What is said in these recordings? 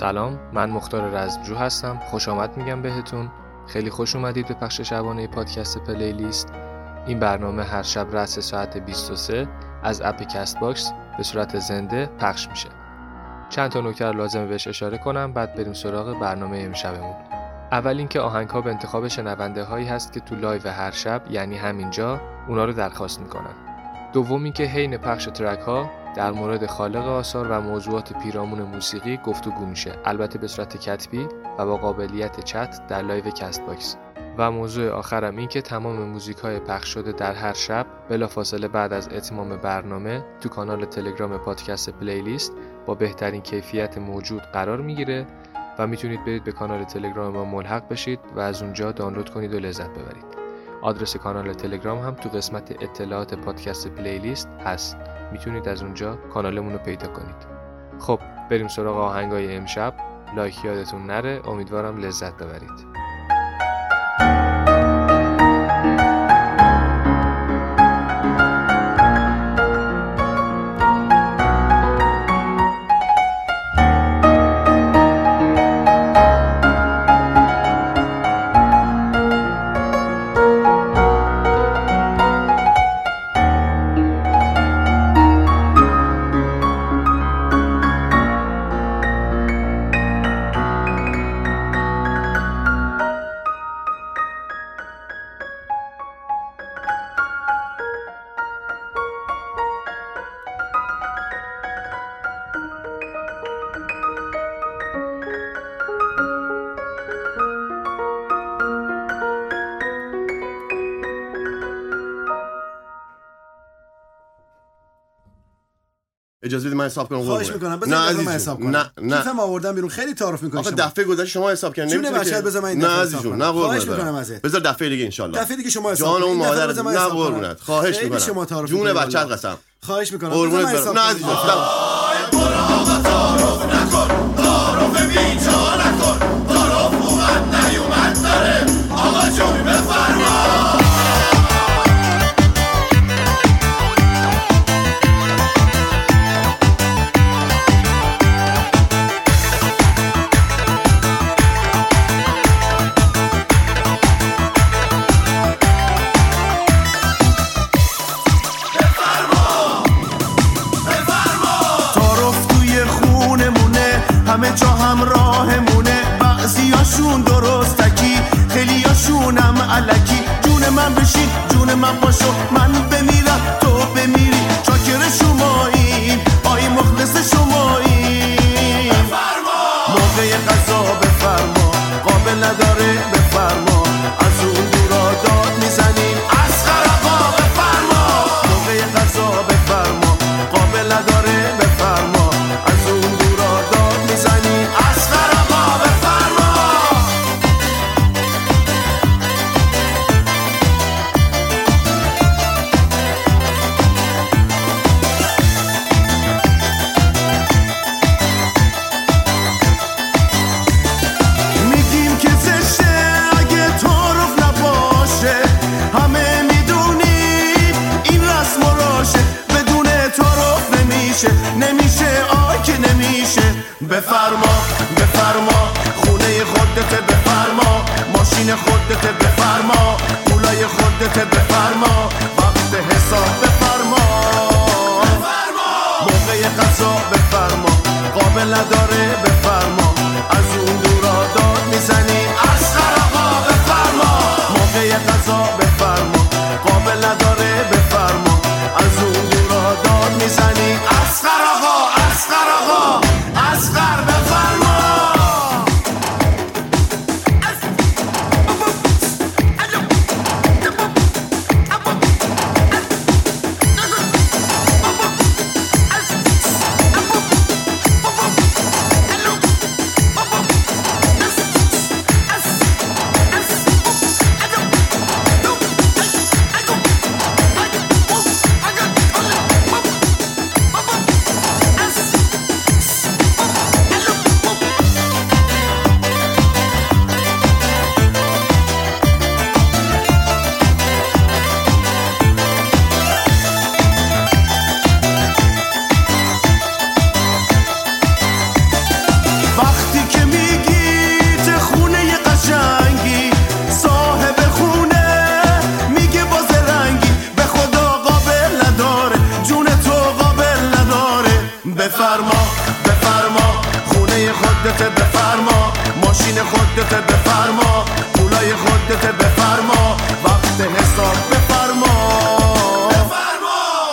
سلام من مختار رزمجو هستم. خوش آمد میگم بهتون. خیلی خوش اومدید به پخش شبانه پادکست پلیلیست. این برنامه هر شب رأس ساعت 23 از اپ کست باکس به صورت زنده پخش میشه. چند تا نکته لازمه بهش اشاره کنم بعد بریم سراغ برنامه امشبمون. اول اینکه آهنگ ها به انتخاب شنونده هایی هست که تو live هر شب یعنی همینجا اونا رو درخواست می‌کنن. دوم اینکه حین پخش track ها در مورد خالق آثار و موضوعات پیرامون موسیقی گفتگو میشه. البته به صورت کتبی و با قابلیت چت در live کست باکس. و موضوع آخرم این که تمام موزیک های پخش شده در هر شب بلافاصله بعد از اتمام برنامه تو کانال تلگرام پادکست پلیلیست با بهترین کیفیت موجود قرار می‌گیره و می‌تونید برید به کانال تلگرام ما ملحق بشید و از اونجا دانلود کنید و لذت ببرید. آدرس کانال تلگرام هم تو قسمت اطلاعات پادکست پلیلیست هست. می‌تونید از اونجا کانالمون رو پیدا کنید. خب بریم سراغ آهنگای امشب. لایک یادتون نره. امیدوارم لذت ببرید. حساب کنم خواهش می‌کنم بذار نه من حساب. کنم نه نه کیفم آوردم بیرون خیلی تعارف می‌کنی آخه دفعه گذشته شما حساب کردین جون نمی‌تونه بچه که- بذار من این نه دفعه عزیز حساب جون کنم. نه خواهش. می‌کنم ازت. بذار دفعه دیگه ان دفعه دیگه شما حساب جان. اون مادر نه. قربونت خواهش می‌کنم شما تعارف جون بچت. قسم خواهش می‌کنم قربونت نه کنم. خودت بفرما. پولای خودت بفرما. وقت حساب بفرما.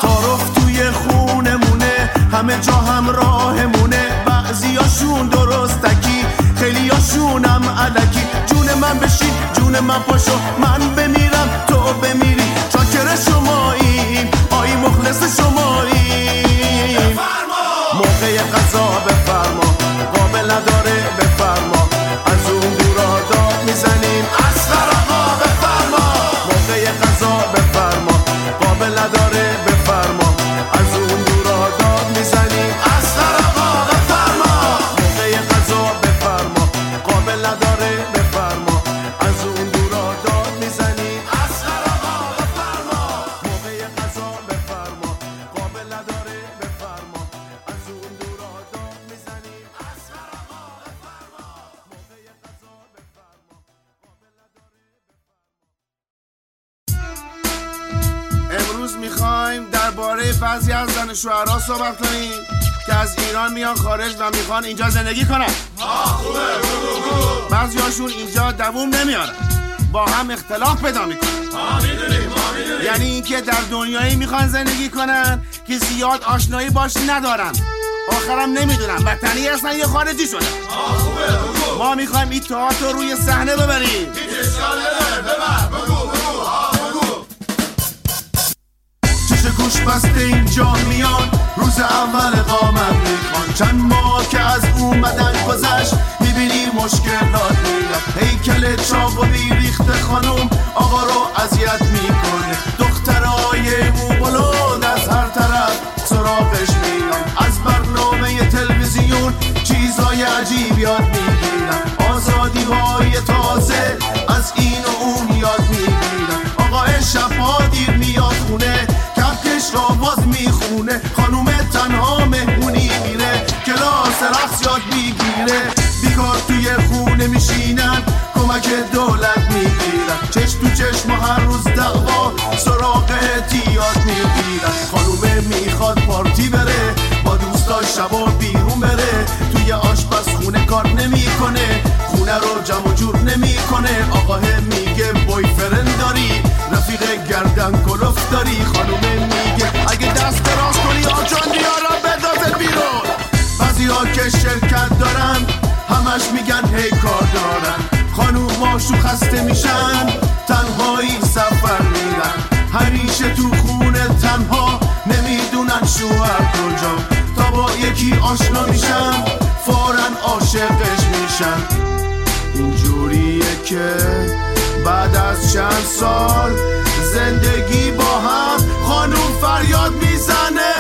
تعارف توی خونمونه. همه جا هم راهمونه بعضیاشون درستکی. خیلی هاشونم علکی. جون من بشین. جون من پاشو. من اینجا زندگی کنن. بعضی هاشون اینجا دووم نمیارن. با هم اختلاف پیدا می‌کنن. یعنی اینکه در دنیایی می‌خوان زندگی کنن که زیاد آشنایی باش ندارن. آخرم نمی‌دونم وطنی هستن یا خارجی شدن ما می‌خوایم این رو روی صحنه ببریم. چش گوش بسته اینجا میان روز اول قامت می‌خوان. چند ماه که از اومدن گذشت می‌بینی مشکلات میاد. هیکل چاق و بیریخت خانم آقا رو اذیت می‌کنه. دخترای مو بلند از هر طرف سراغش میان از برنامه تلویزیون چیزای عجیب یاد می‌گیرن. آزادی های تازه از این و اون یاد می‌گیرن. آقا شبها دیر میاد خونه کپکش را باز تنها مهمونی میره کلاس رقص یاد می‌گیره. بیکار توی خونه میشینن کمک دولت می‌گیرن. چشم تو چشم هر روز دعوا سراغ احتیاط می‌گیرن. خانومه می‌خواد پارتی بره با دوستاش شبا بیرون بره. توی آشپزخونه کار نمی‌کنه خونه رو جمع جور نمی‌کنه. آقاه میگه همش میگن هی کار دارن. خانوماشو خسته میشن تنهایی سفر میرن. همیشه تو خونه تنها نمی‌دونن شوهر کجا. تا با یکی آشنا میشن فورا عاشقش میشن. اینجوریه که بعد از چند سال زندگی با هم خانوم فریاد می‌زنه.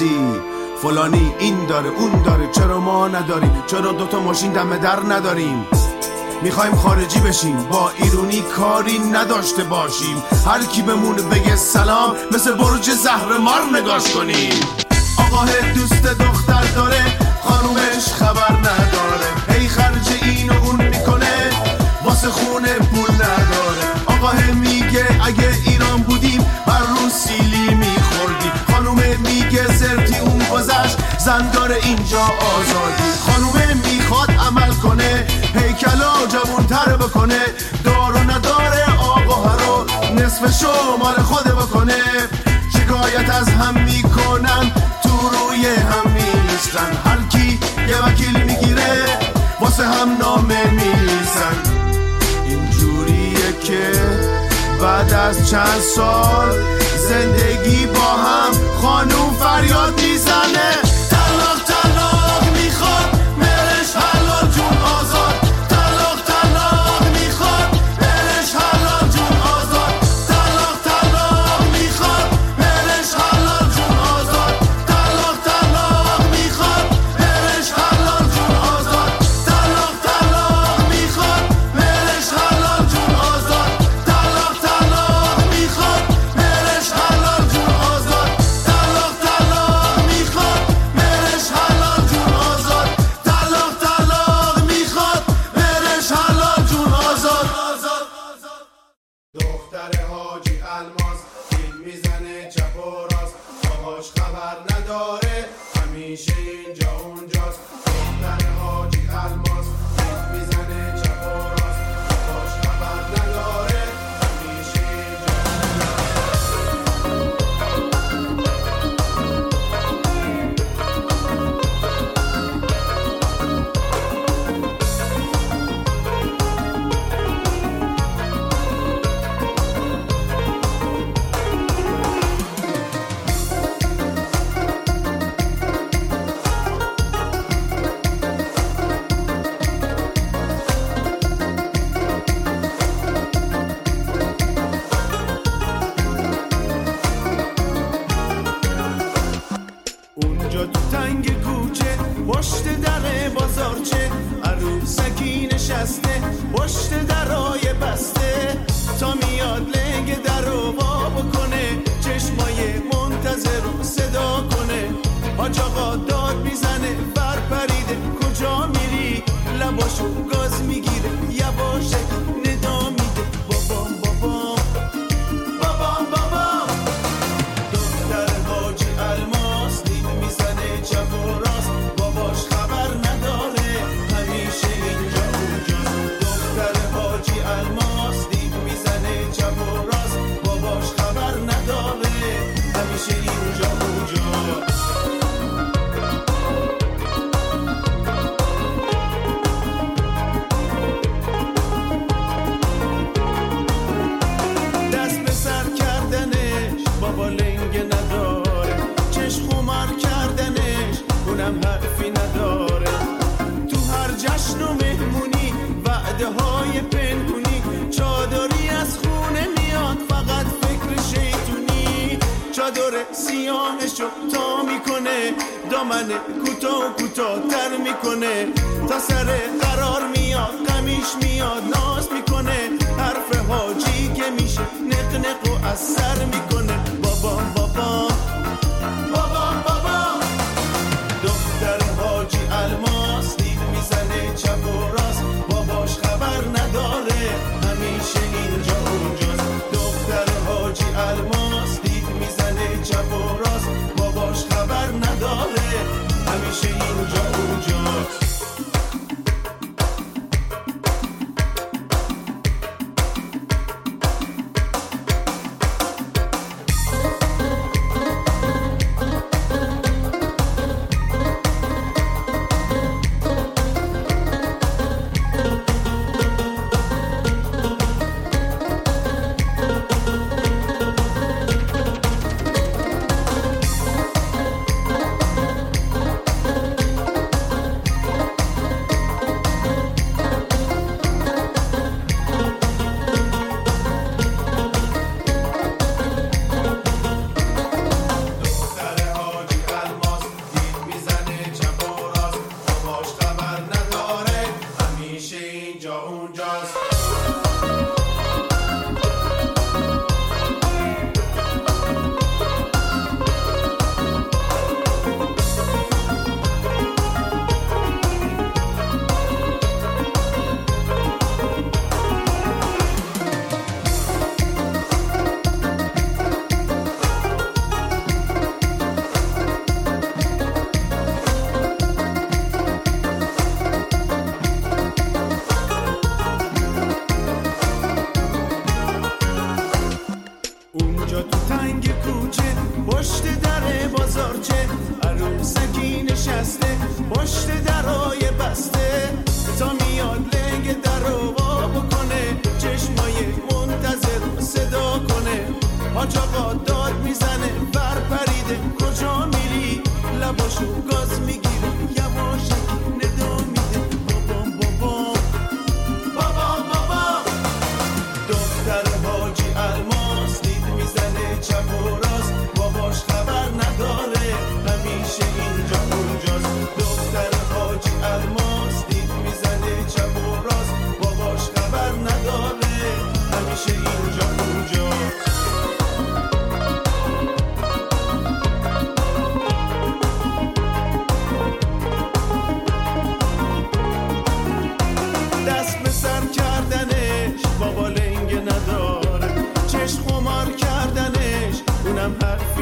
قرضی فلانی این داره اون داره. چرا ما نداریم؟ چرا دوتا ماشین دم در نداریم؟ می‌خوایم خارجی بشیم. با ایرونی کاری نداشته باشیم. هر کی بمونه بگه سلام مثل برج زهر مار نگاش کنیم. آقاه دوست دختر داره خانومش خبر نداره. هی خرج این و اون می‌کنه واسه خونه پول نداره. آقاه میگه اگه ایران زن داره اینجا آزادی. خانومه می‌خواد عمل کنه هیکلا جوون تر بکنه. دار و نداره آقا رو نصف مال خود بکنه. شکایت از هم می‌کنن تو روی هم میستن هر کی یه وکیل می‌گیره واسه هم نامه میریزن. اینجوریه که بعد از چند سال زندگی با هم خانوم فریاد می‌زنه.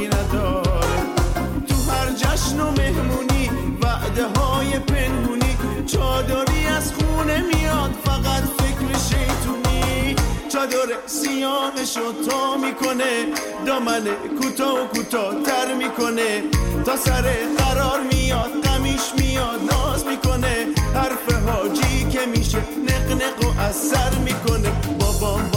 نداره. تو هر جشن و مهمونی وعده های پنهونی. چادری از خونه میاد فقط فکر شیطونی. چادر سیاهشو تا می‌کنه دامن کوتاه و کوتاه می‌کنه. تا سر قرار میاد قمیش میاد ناز می‌کنه. حرف حاجی که میشه نق نق و از سر می‌کنه. بابام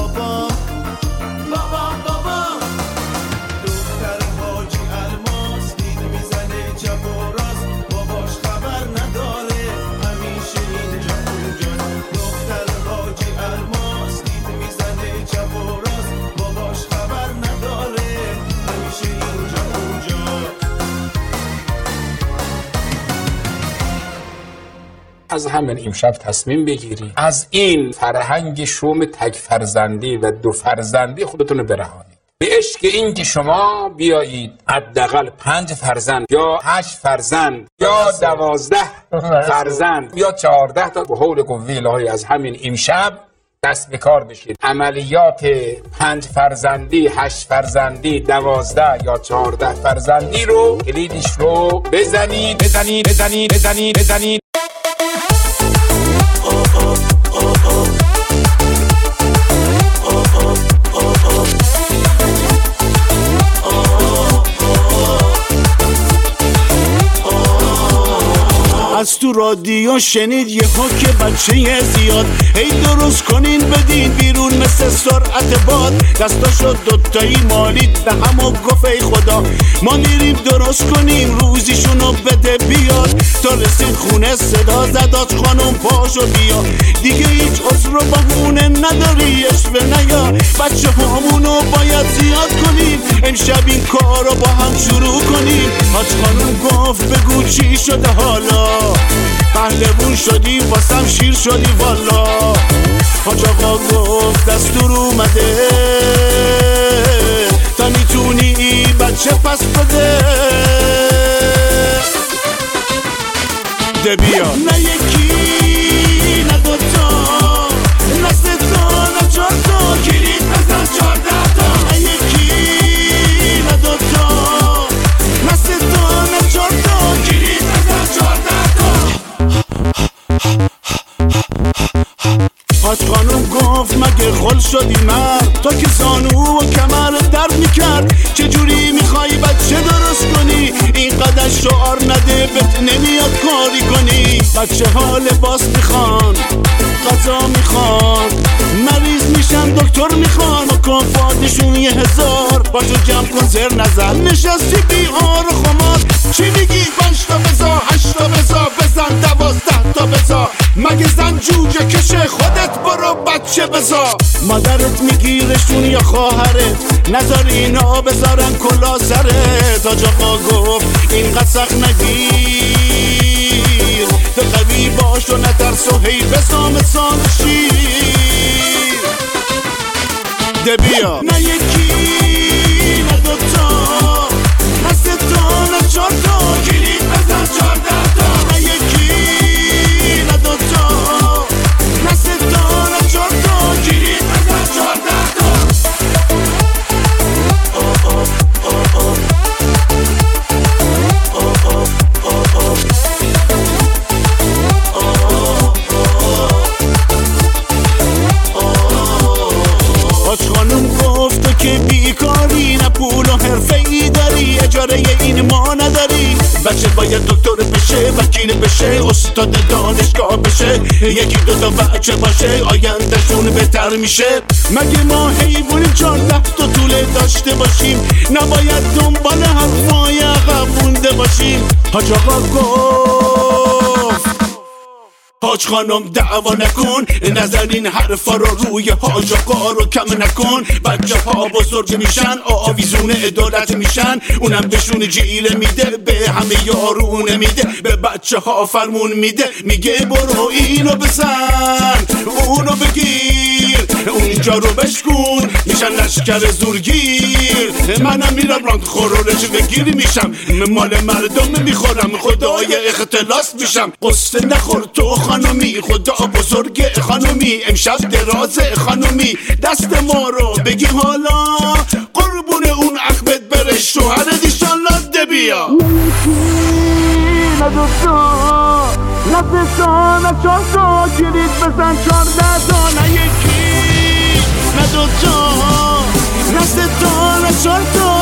از همین امشب تصمیم بگیری. از این فرهنگ شوم تک فرزندی و دو فرزندی خودتون رو برهانید. به عشق این که شما بیایید حداقل پنج فرزند یا هشت فرزند یا دوازده فرزند یا چهارده تا به حول قوه از همین امشب دست به کار بشید. عملیات پنج فرزندی هشت فرزندی دوازده یا چهارده فرزندی رو کلیدش رو بزنید بزنید بزنید بزنید بزنید. از تو رادیو شنید یه که بچه زیاد. هی درست کنین بدین بیرون مثل سرعت باد. دستاشو دوتایی مالید به هم و خدا. ما میریم درست کنیم روزیشونو بده بیاد. تا رسید خونه صدا زدات خانم پاشو بیا. دیگه هیچ عذر و بهونه نداری اشوه نیا. بچه همونو باید زیاد کنیم. امشب این کار رو با هم شروع کنیم. حاج خانم گفت بگو چی شده حالا. پهلوون شدی واسم شیر شدی والا. حاج آقا گفت دستور اومده. تا می‌تونی بچه پس بده. ده بیا نه یکی حاج خانوم گفت مگه خل شدی مرد؟ تا که زانو و کمر درد می‌کرد. چجوری می‌خوای بچه درست کنی؟ اینقدر شعار نده بهت نمیاد کاری کنی. بچه ها لباس می‌خوان غذا می‌خوان. مریض میشن دکتر می‌خوان. و کافاتشون یه هزار. باشو جمع کن زر نزن نشستی بیار و خمار. چی میگی؟ پنج تا بزا هشت تا بزا بزن دوازده تا بزا مگه زن جوجه کشه خودت برو بچه بزا مادرت میگیرشون یا خواهرت. نذار اینا بذارن کلا سرت. آقا گفت اینقدر سخت نگیر. تو قوی باش و نترس و هی بزا مثال شیر ده بیا. نه یکی اجاره این ما نداری؟ بچه باید دکتر بشه وکیل بشه استاد دانشگاه بشه. یکی دوتا بچه باشه آیندهشون بهتر میشه. مگه ما حیوان چهارده تا طوله داشته باشیم؟ نباید دنبال حرفای عقب مونده باشیم. حاج آقا حاج خانم دعوا نکن. نزن این حرفا رو روی حاج آقا رو کم نکن. بچه ها بزرگ میشن آویزون ادارت میشن. اونم بهشون جیره میده به همه یارونه میده. به بچه ها فرمون میده میگه برو اینو بزن اونو بگیر. اونجا رو بشکون میشن لشکر زورگیر. منم میرم راند خورورش بگیر میشم. مال مردم می‌خورم خدای اختلاس میشم. قصه نخور تو خانومی خدا بزرگ خانومی. امشب دراز خانومی. دست ما رو بگی حالا. قربون اون احمد بره شوهر دیشالله ده بیا. بزن چارده تا. نه یکی. نه دوتا نه سه تا نه چهار تا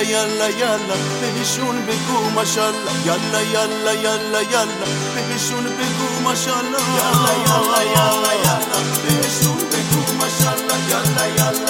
یالا یالا یالا یالا بهشون بگو ماشاءالله یالا یالا یالا یالا بهشون بگو ماشاءالله یالا یالا یالا یالا بهشون بگو ماشاءالله یالا یالا یالا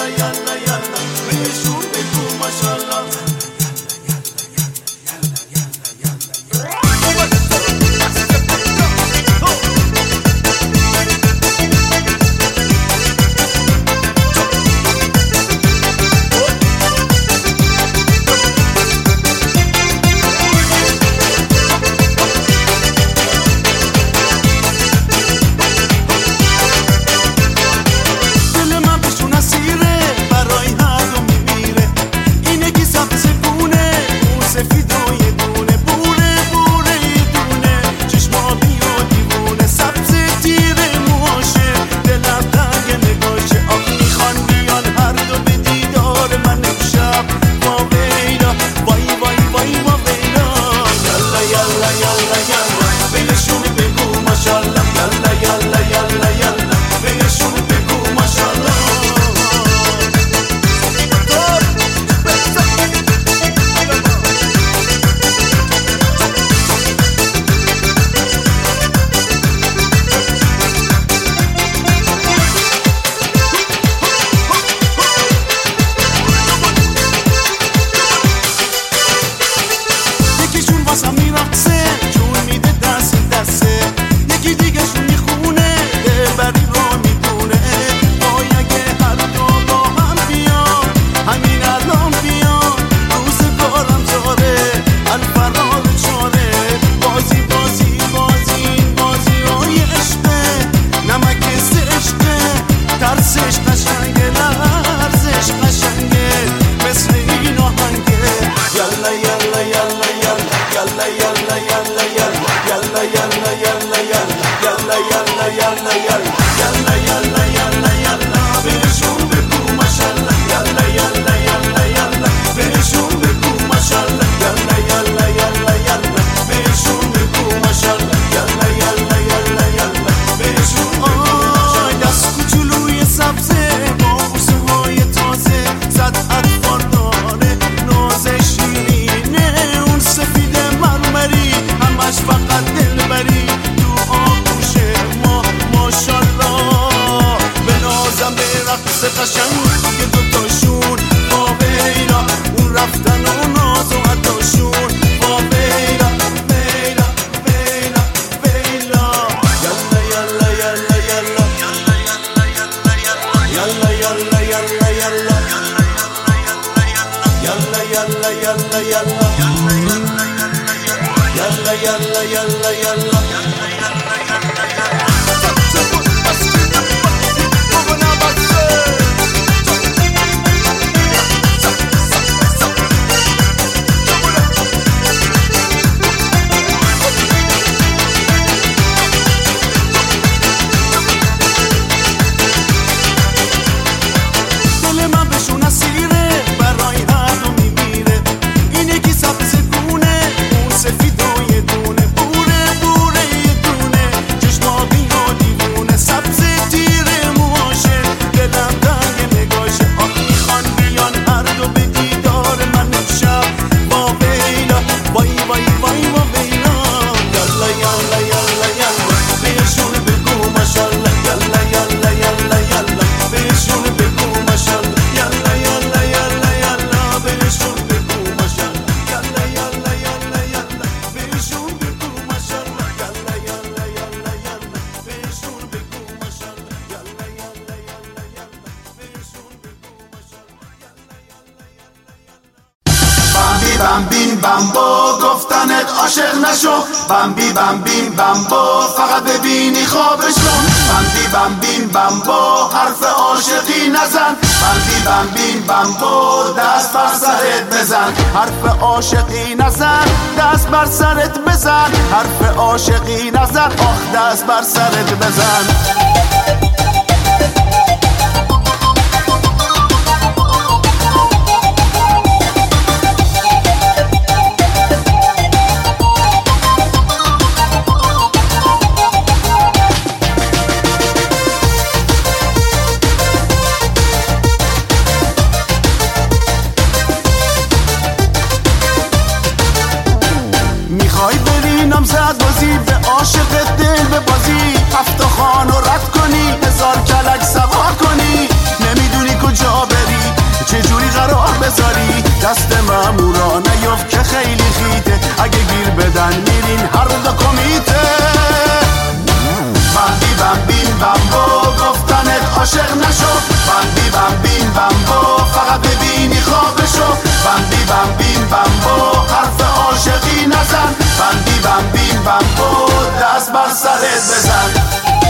خوابشو بمبی بمبین بمبو حرف عاشقی نزن. بمبی بمبین بمبو دست بر سرت بزن.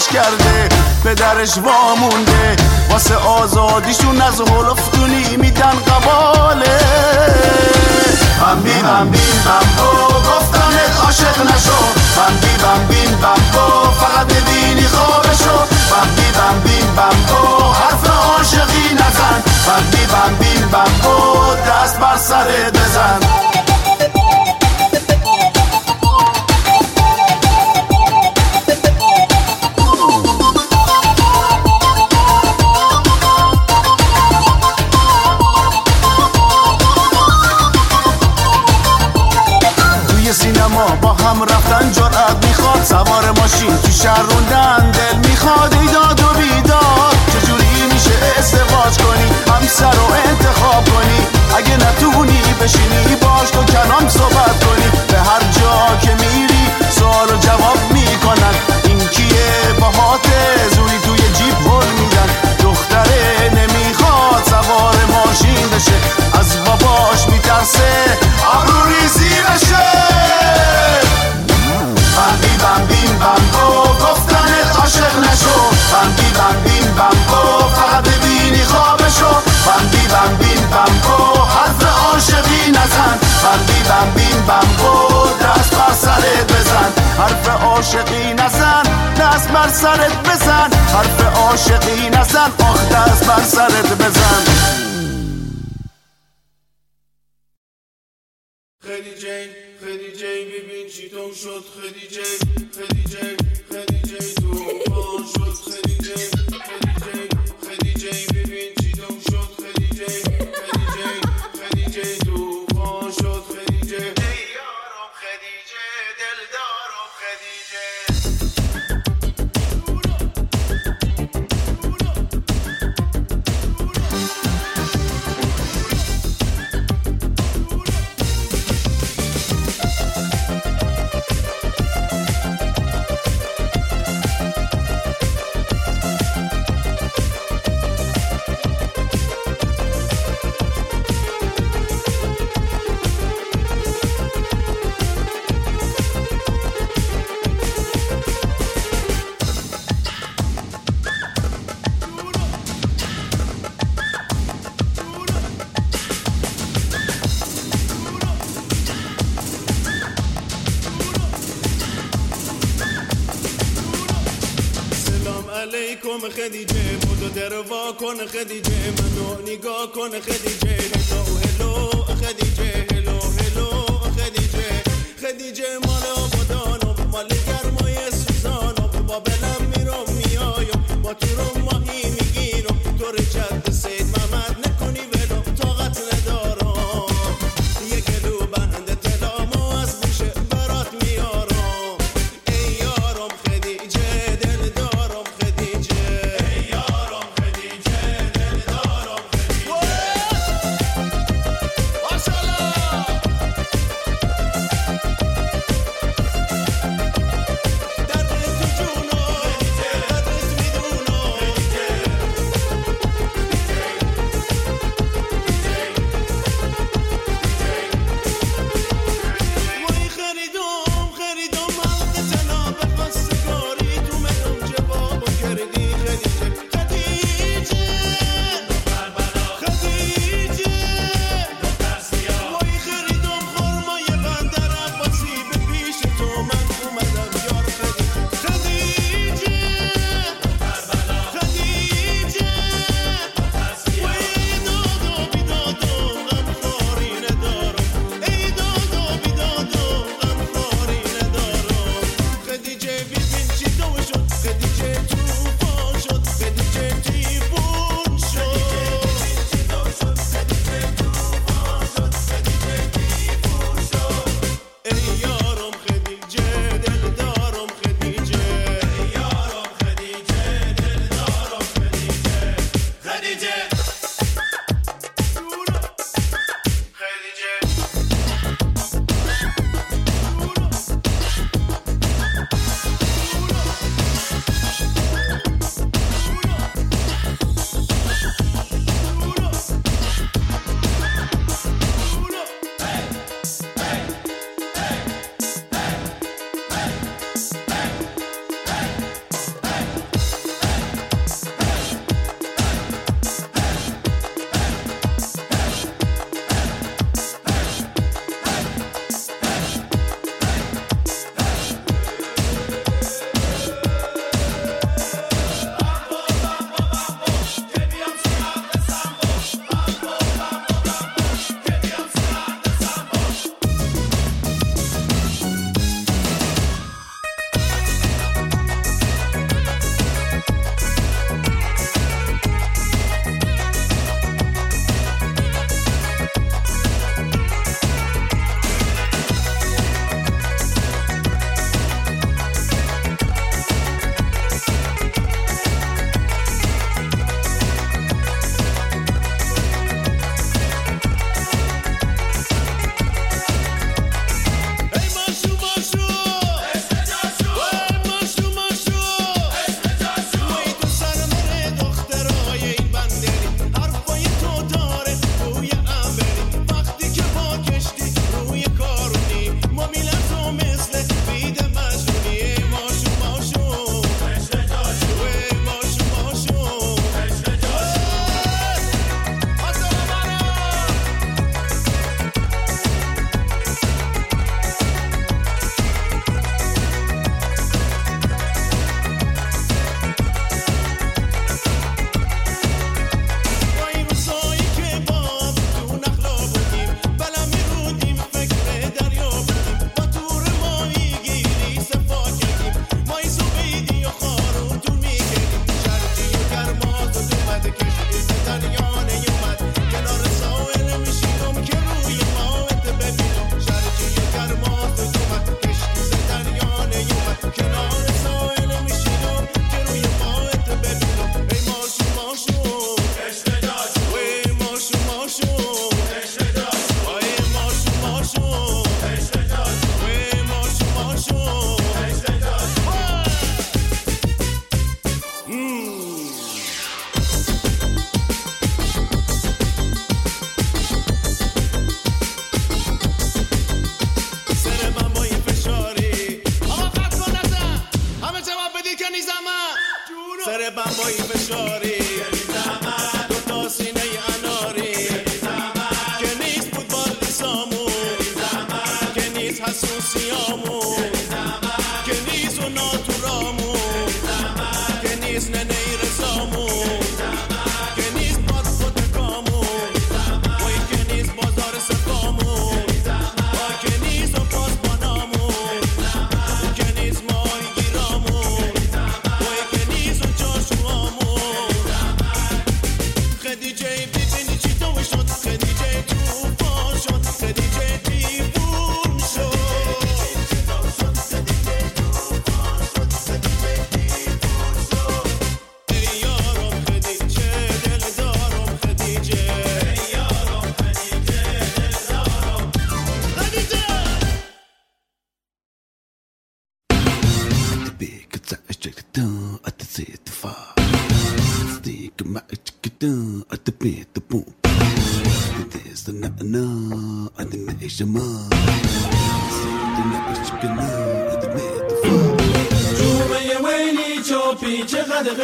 قش کرده پدرش وامونده. واسه آزادیشون از هلفتونی میدن قباله. بمبی بمبین بمبو گفتنت عاشق نشو. بمبی بمبین بمبو فقط ببینی خوابشو. بمبی بمبین بمبو حرف عاشقی نزن. بمبی بمبین بمبو دست بر سرت بزن. جرأت می‌خواد سوار ماشین. تو شهر روندن دل می‌خواد ای داد و بیداد. چجوری میشه ازدواج کنی؟ همسر رو انتخاب کنی؟ اگه نتونی بشینی باش تو کلام صحبت کنی. به هر جا که میری بمبین بمبو دست بر سرت بزن. حرف عاشقی نزن دست بر سرت بزن. حرف عاشقی نزن آخ دست بر سرت بزن. خدی جین خدی جین ببین چی تو شد. خدی جین خدی جین خدی جین تو شد. خدی کن خدیجه منو نگاه کن خدیجه.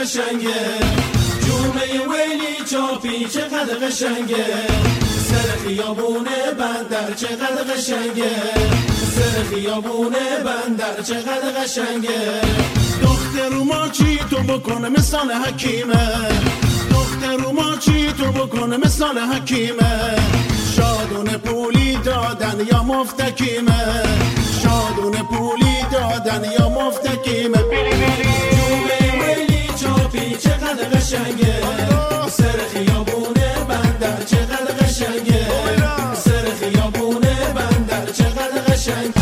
قشنگه. جمعه ویلی چاپی چقدر قشنگه. سر خیابونه بندر چقدر قشنگه. سر خیابونه بندر چقدر قشنگه. دختر ما چی تو بکنه مثال حکیمه؟ دختر ما چی تو بکنه مثال حکیمه؟ شادون پولی دادن یا مفتکیمه؟ شادون پولی دادن یا مفتکیمه؟ بیلی بیلی چه قشنگه؟ سرخیابونه خیابونه بندر چقدر قشنگه؟ سرخیابونه خیابونه بندر چقدر قشنگه؟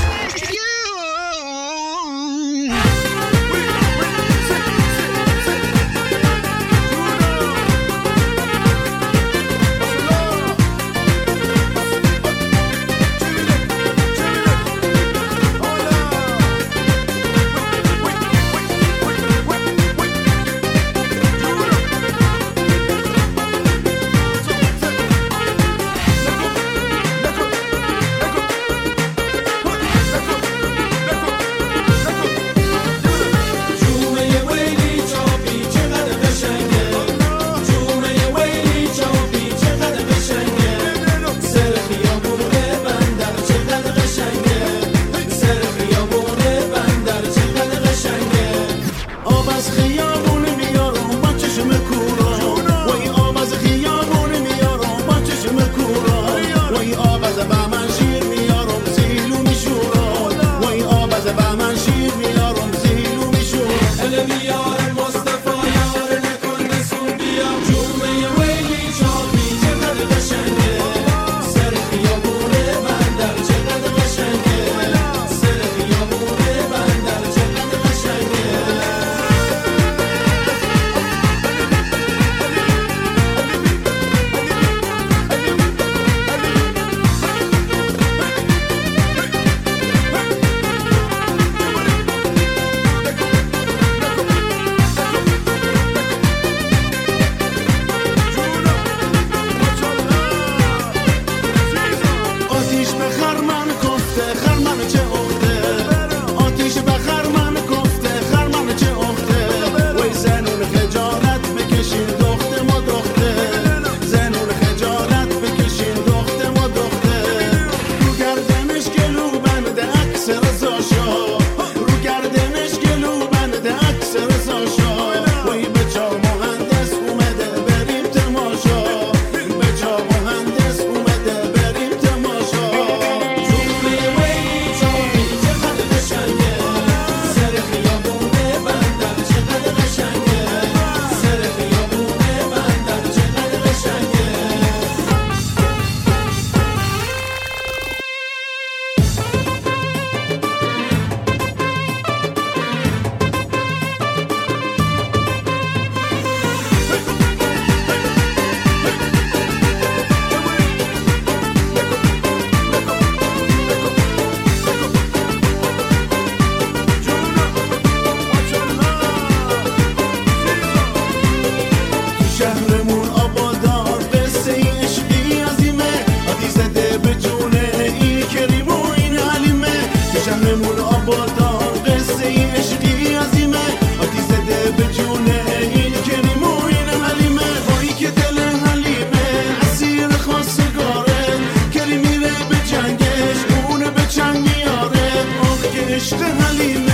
işte halime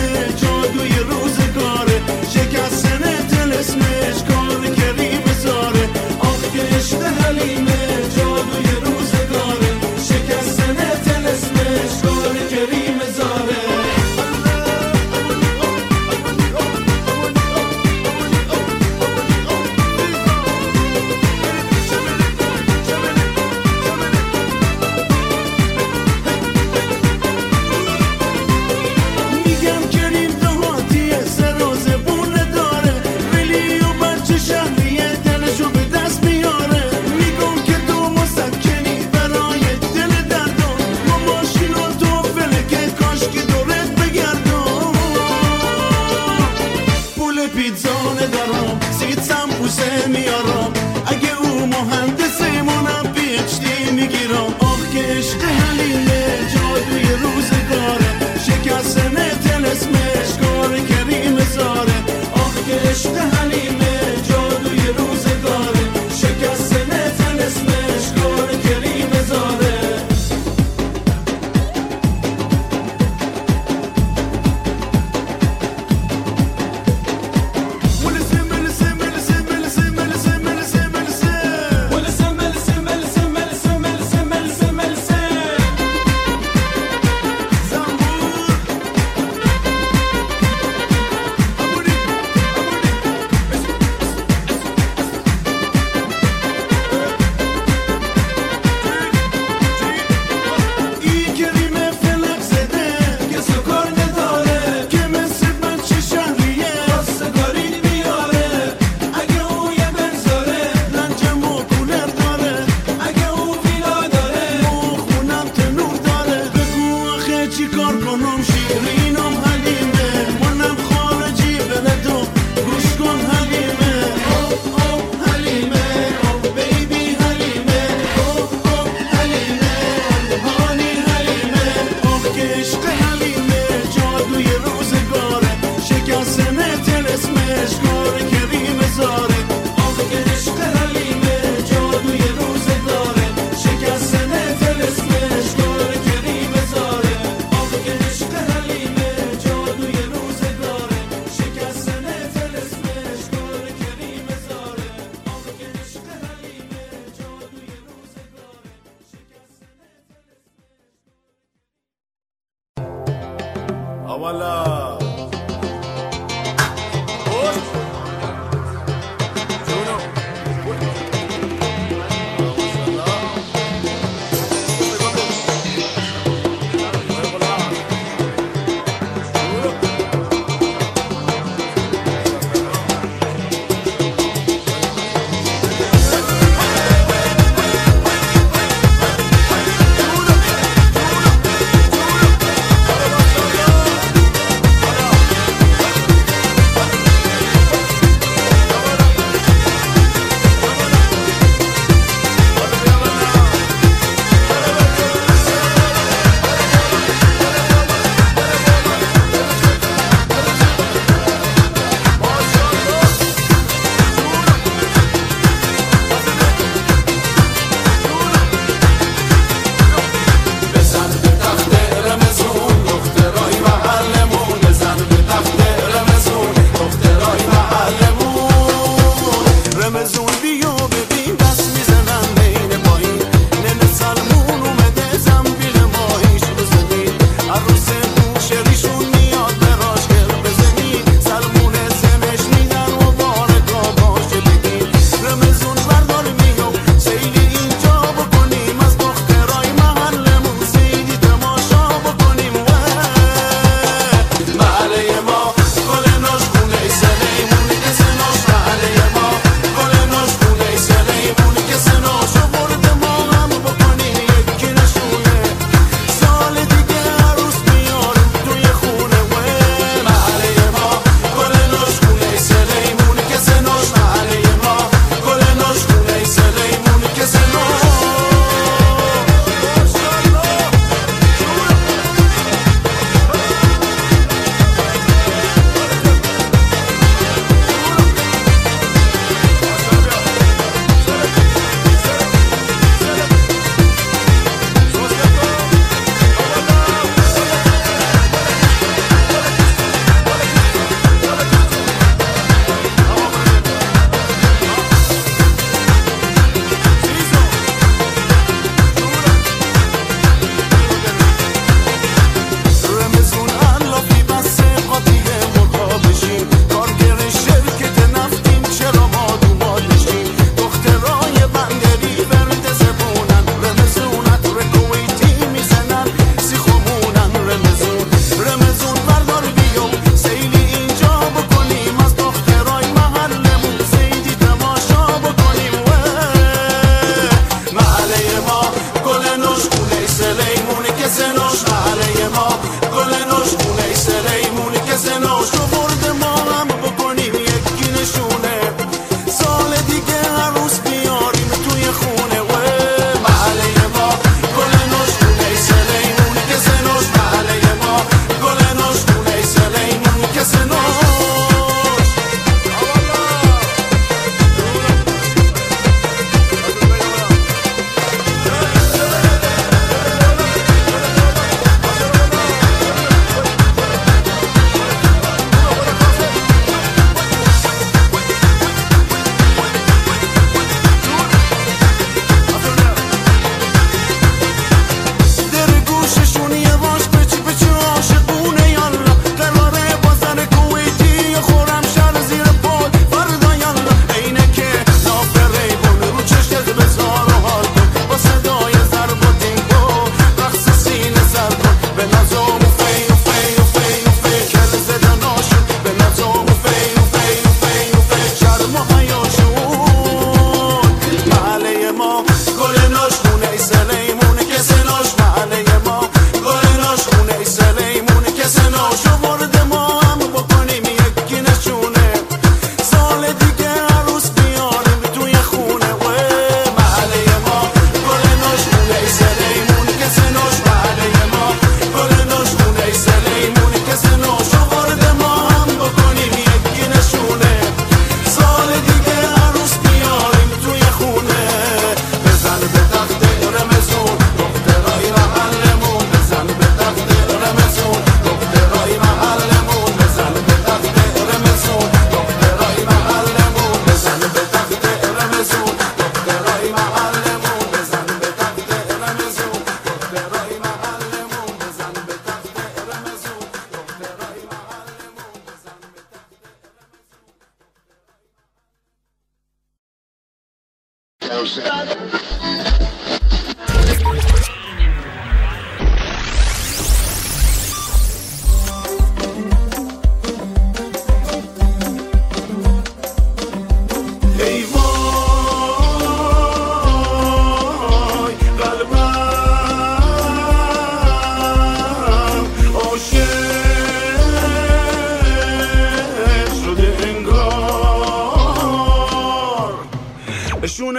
Awala.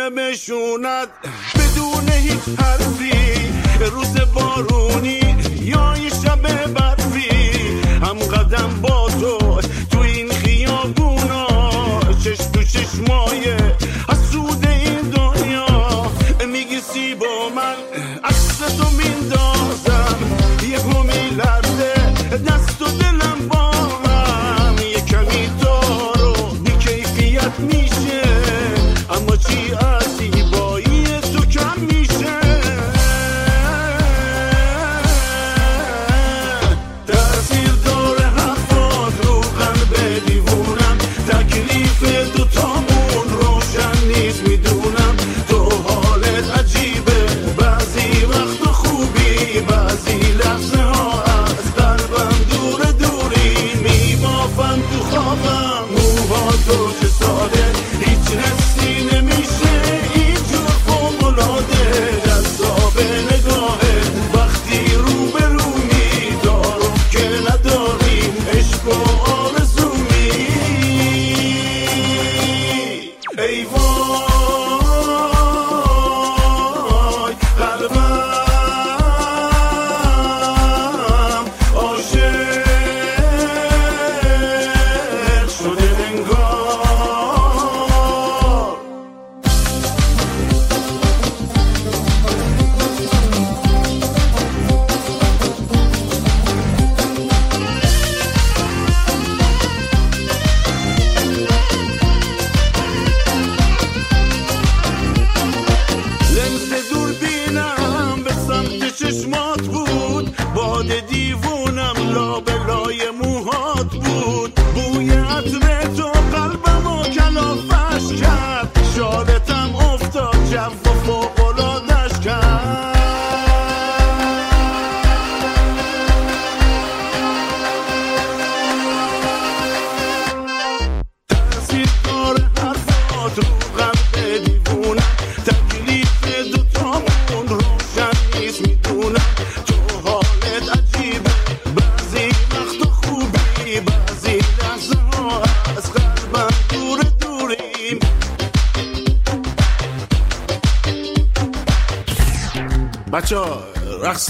بشوند بدون هیچ حرفی روز بارونی یا یه شب برفی. هم قدم با تو تو این خیابونا. چش تو چشمایه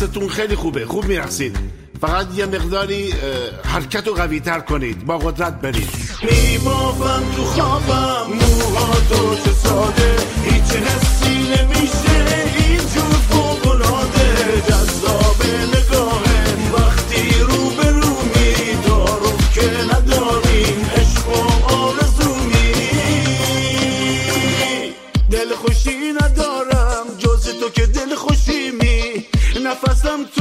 دستتون خیلی خوبه. خوب میرقصید. فقط یه مقداری حرکت رو قوی تر کنید. با قدرت برید. میبافم تو خوابم. موها تو ساده هیچ حسی نمیشه. اینجور فوقلاده جذابه. For some.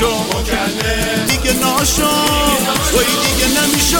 نمیشو دیگه ناشو وای دیگه نمیشو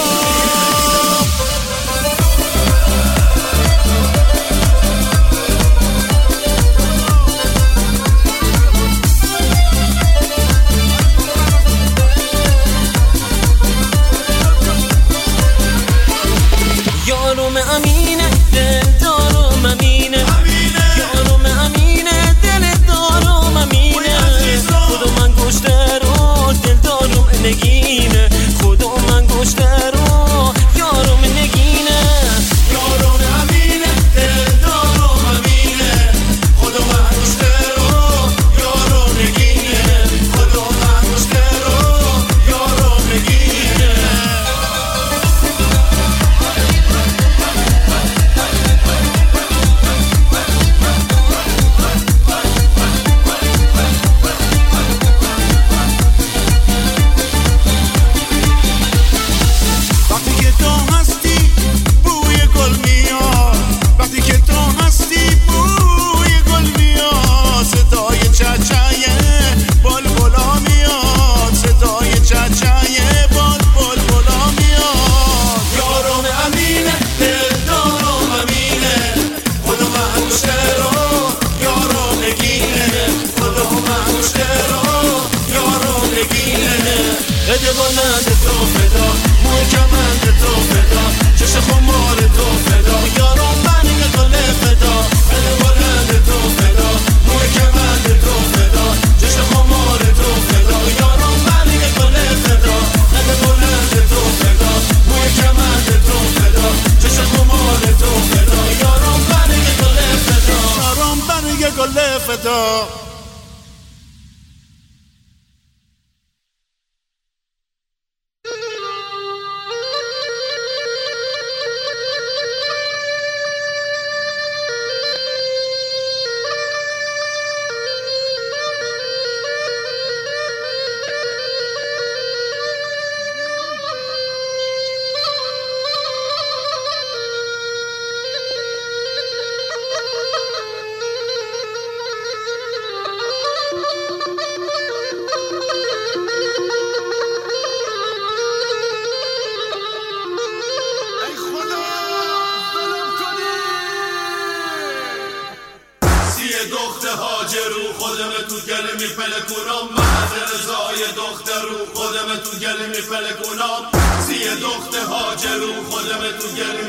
گلال گنام سی دخت هاجرون خودم تو گل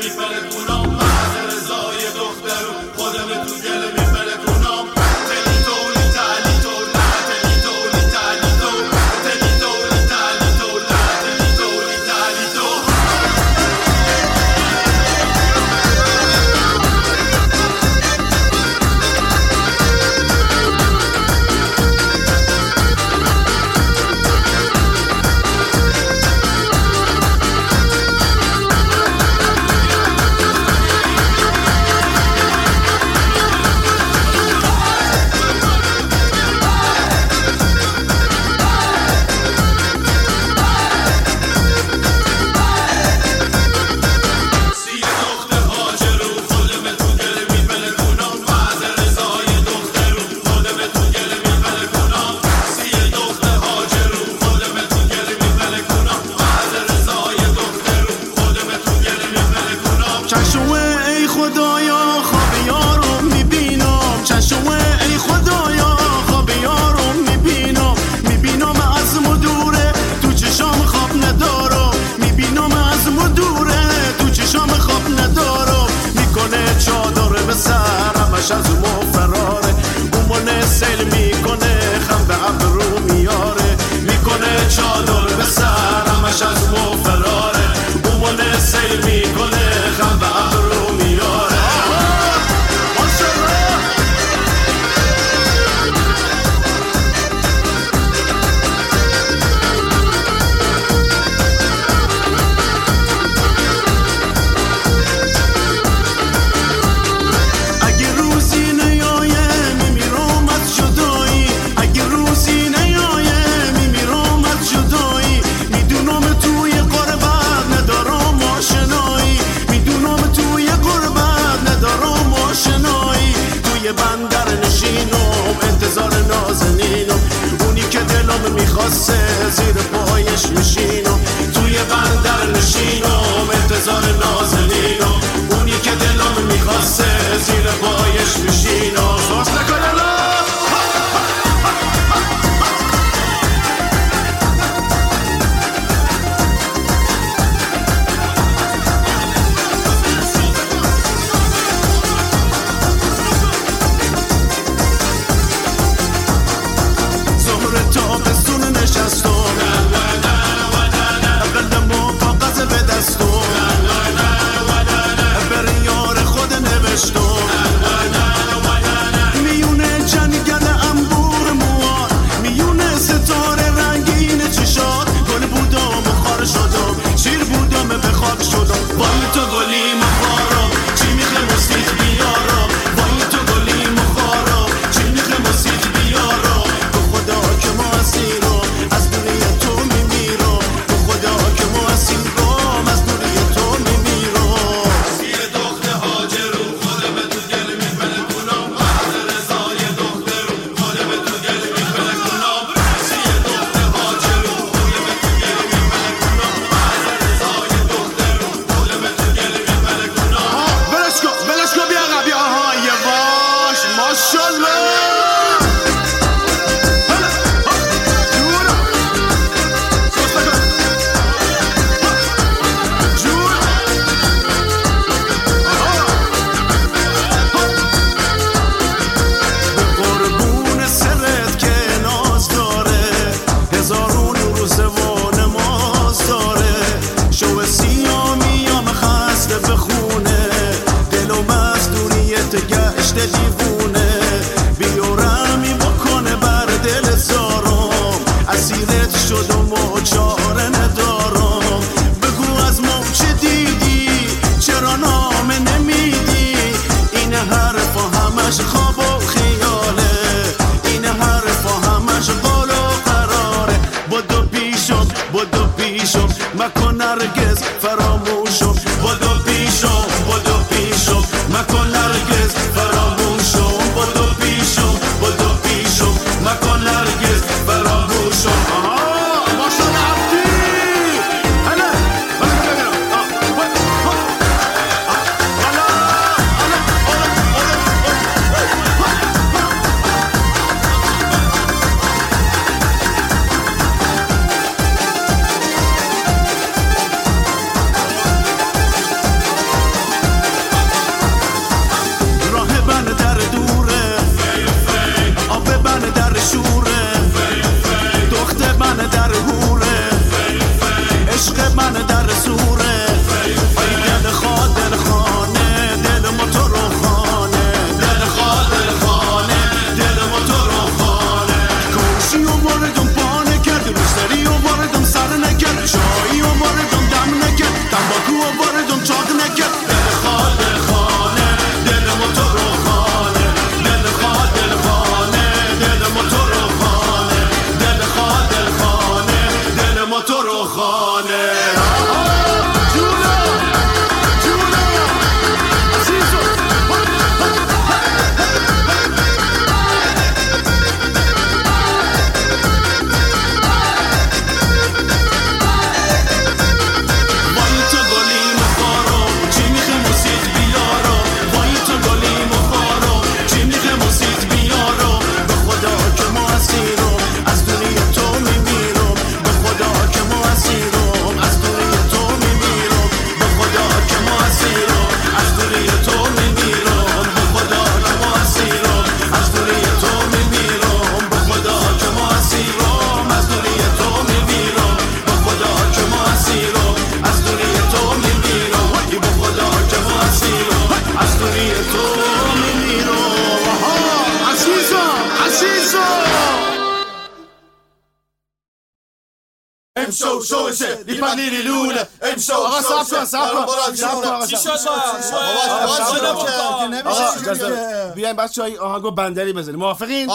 بچه های آهنگو بندری بزنیم. موافقین؟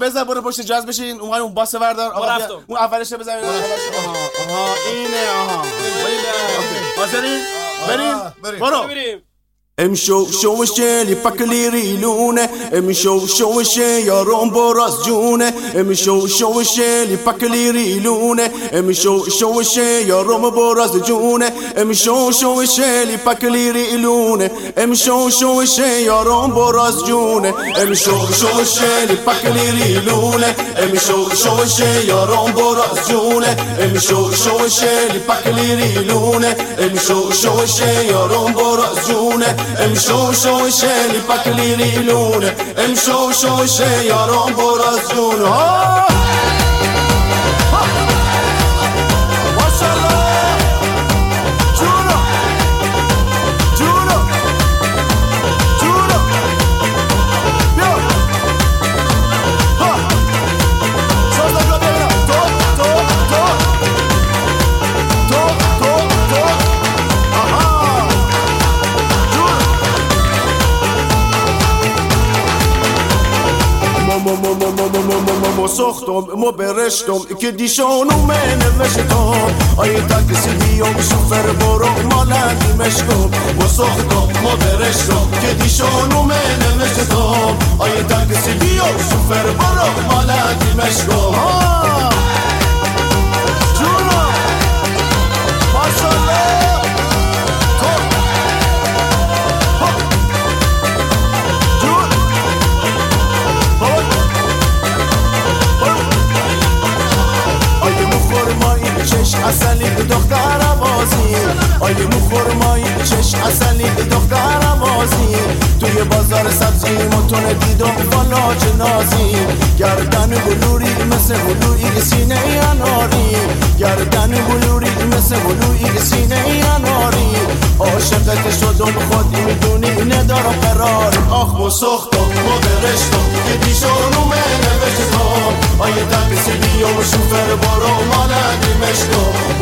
بزن برو پشت جاز بشین. اون اون باس بردار اون اولش بزنیم. آها اینه آها. بریم. بریم؟ بریم. برو. امشو شو شي لي باكلي ريلونه امشو شو شي يا رومبو راس جونة امشو شو شي لي باكلي ريلونه امشو شو شي يا رومبو راس جونة امشو شو شي لي باكلي ريلونه امشو شو شي يا رومبو راس جونة امشو شو شي لي باكلي ريلونه امشو شو شي يا رومبو راس جونة امشو شو شي لي باكلي ريلونه امشو شو شي يا رومبو راس جونة امشوا شويشة لفكلي نيلون امشوا شويشة يا رب ورزون سختم ما برشتم. که دیشانو من نوشتم آیا تاکسی میام شفر برو مالت مشکم. ما سختم ما برشتم. که دیشانو من نوشتم آیا تاکسی میام شفر برو مالت مشکم. چش اصلی دختر بازی آیه مخورمایی چش اصلی دختر بازی توی بازار سبزی متون دیدم بالا نازی گردن بلوری مثل بلوری سینه اناری. گردن بلوری مثل بلوری سینه اناری. عاشقت شدم خود می‌دونی ندارم قرار. آخ و سختم ما برشتم که من نوشتم. آیه تاکسی بیام شوفر برو مالندی مشتم.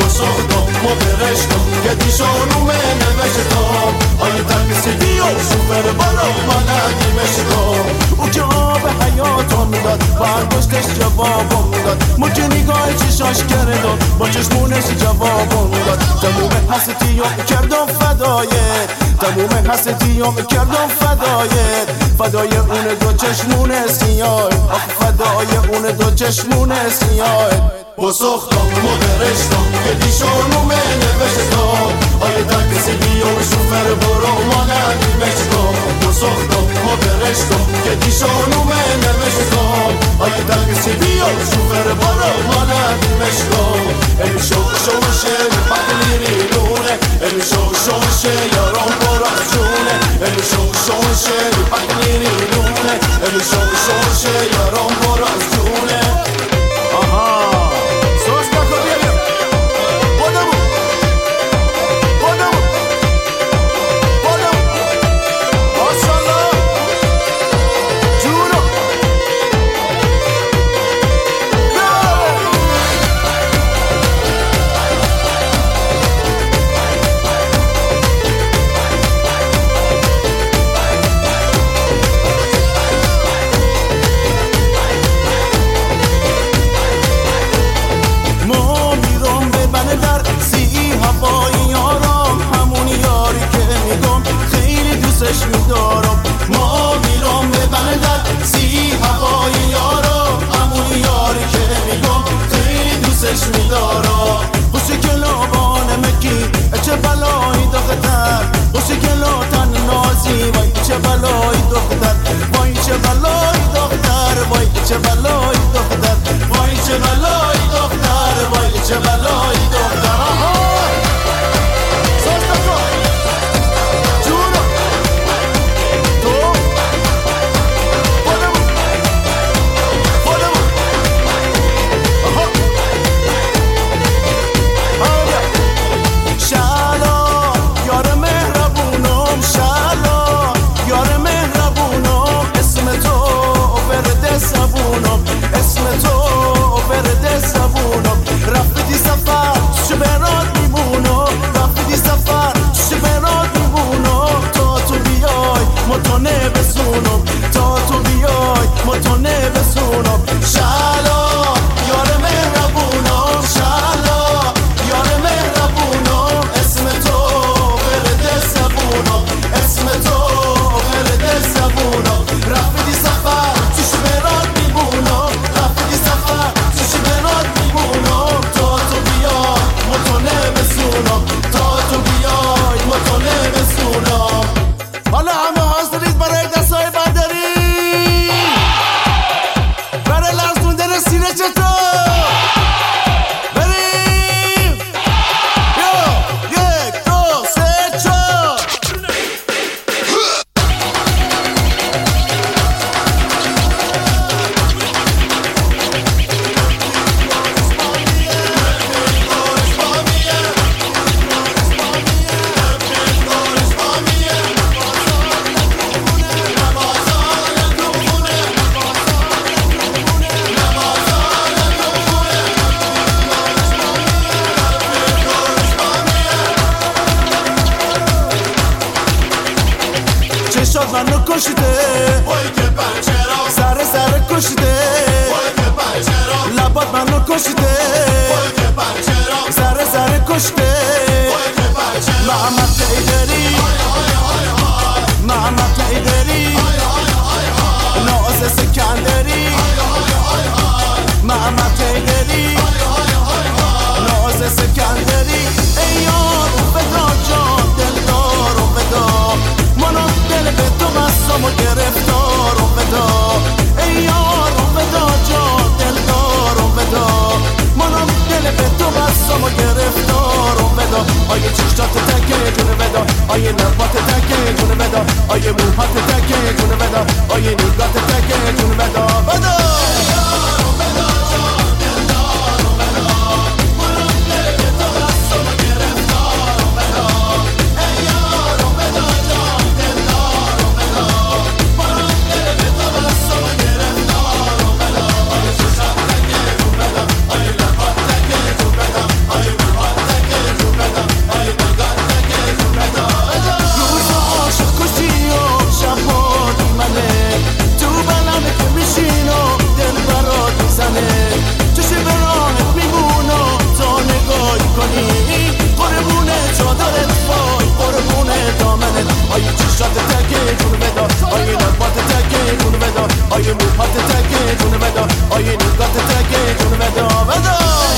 سختم ما برشتم که دیشانو من نوشتم آیه تاکسی بیام شوفر برو مالندی مشتم او که آب حیاتم داد برداشتش جوابم داد ما که نگاه چشاش کردم با چشمونش جوابم داد تموم حسیتیام کردم فدایت تموم حسیتیام کردم فدایت فدای اون دو چشمون سیاه آخ فدای اون دو چشمون سیاه بساختم مدرشتم که دیشانو به نوشتم آیا در کسی بیام شفر برو مانند مشتم بساختم مدرشتم که دیشانو به نوشتم آیا در کسی بیام شفر برو مانند مشتم امی شو شوشه بدلیری لونه امی شو شوشه یارم برا جونه. امی شو شوشه بدلیری لونه امی شو شوشه یارم برا جونه. آها. ناز سکندری محمد تیدری ناز سکندری ای یار و فدا جان دلدار و فدا. منو دل به تو بستم و گرفتار و فدا. ای یار و فدا جان دلدار و فدا. منو دل به تو بستم و گرفتار و فدا آیه چشتات تکه جون فدا آیه لبات تکه جون فدا آیه موهات تکه جون فدا آیه نگات تکه جون فدا فدا بدا آیه موهات تکه جون بدا آیه نگات تکه جون بدا بدا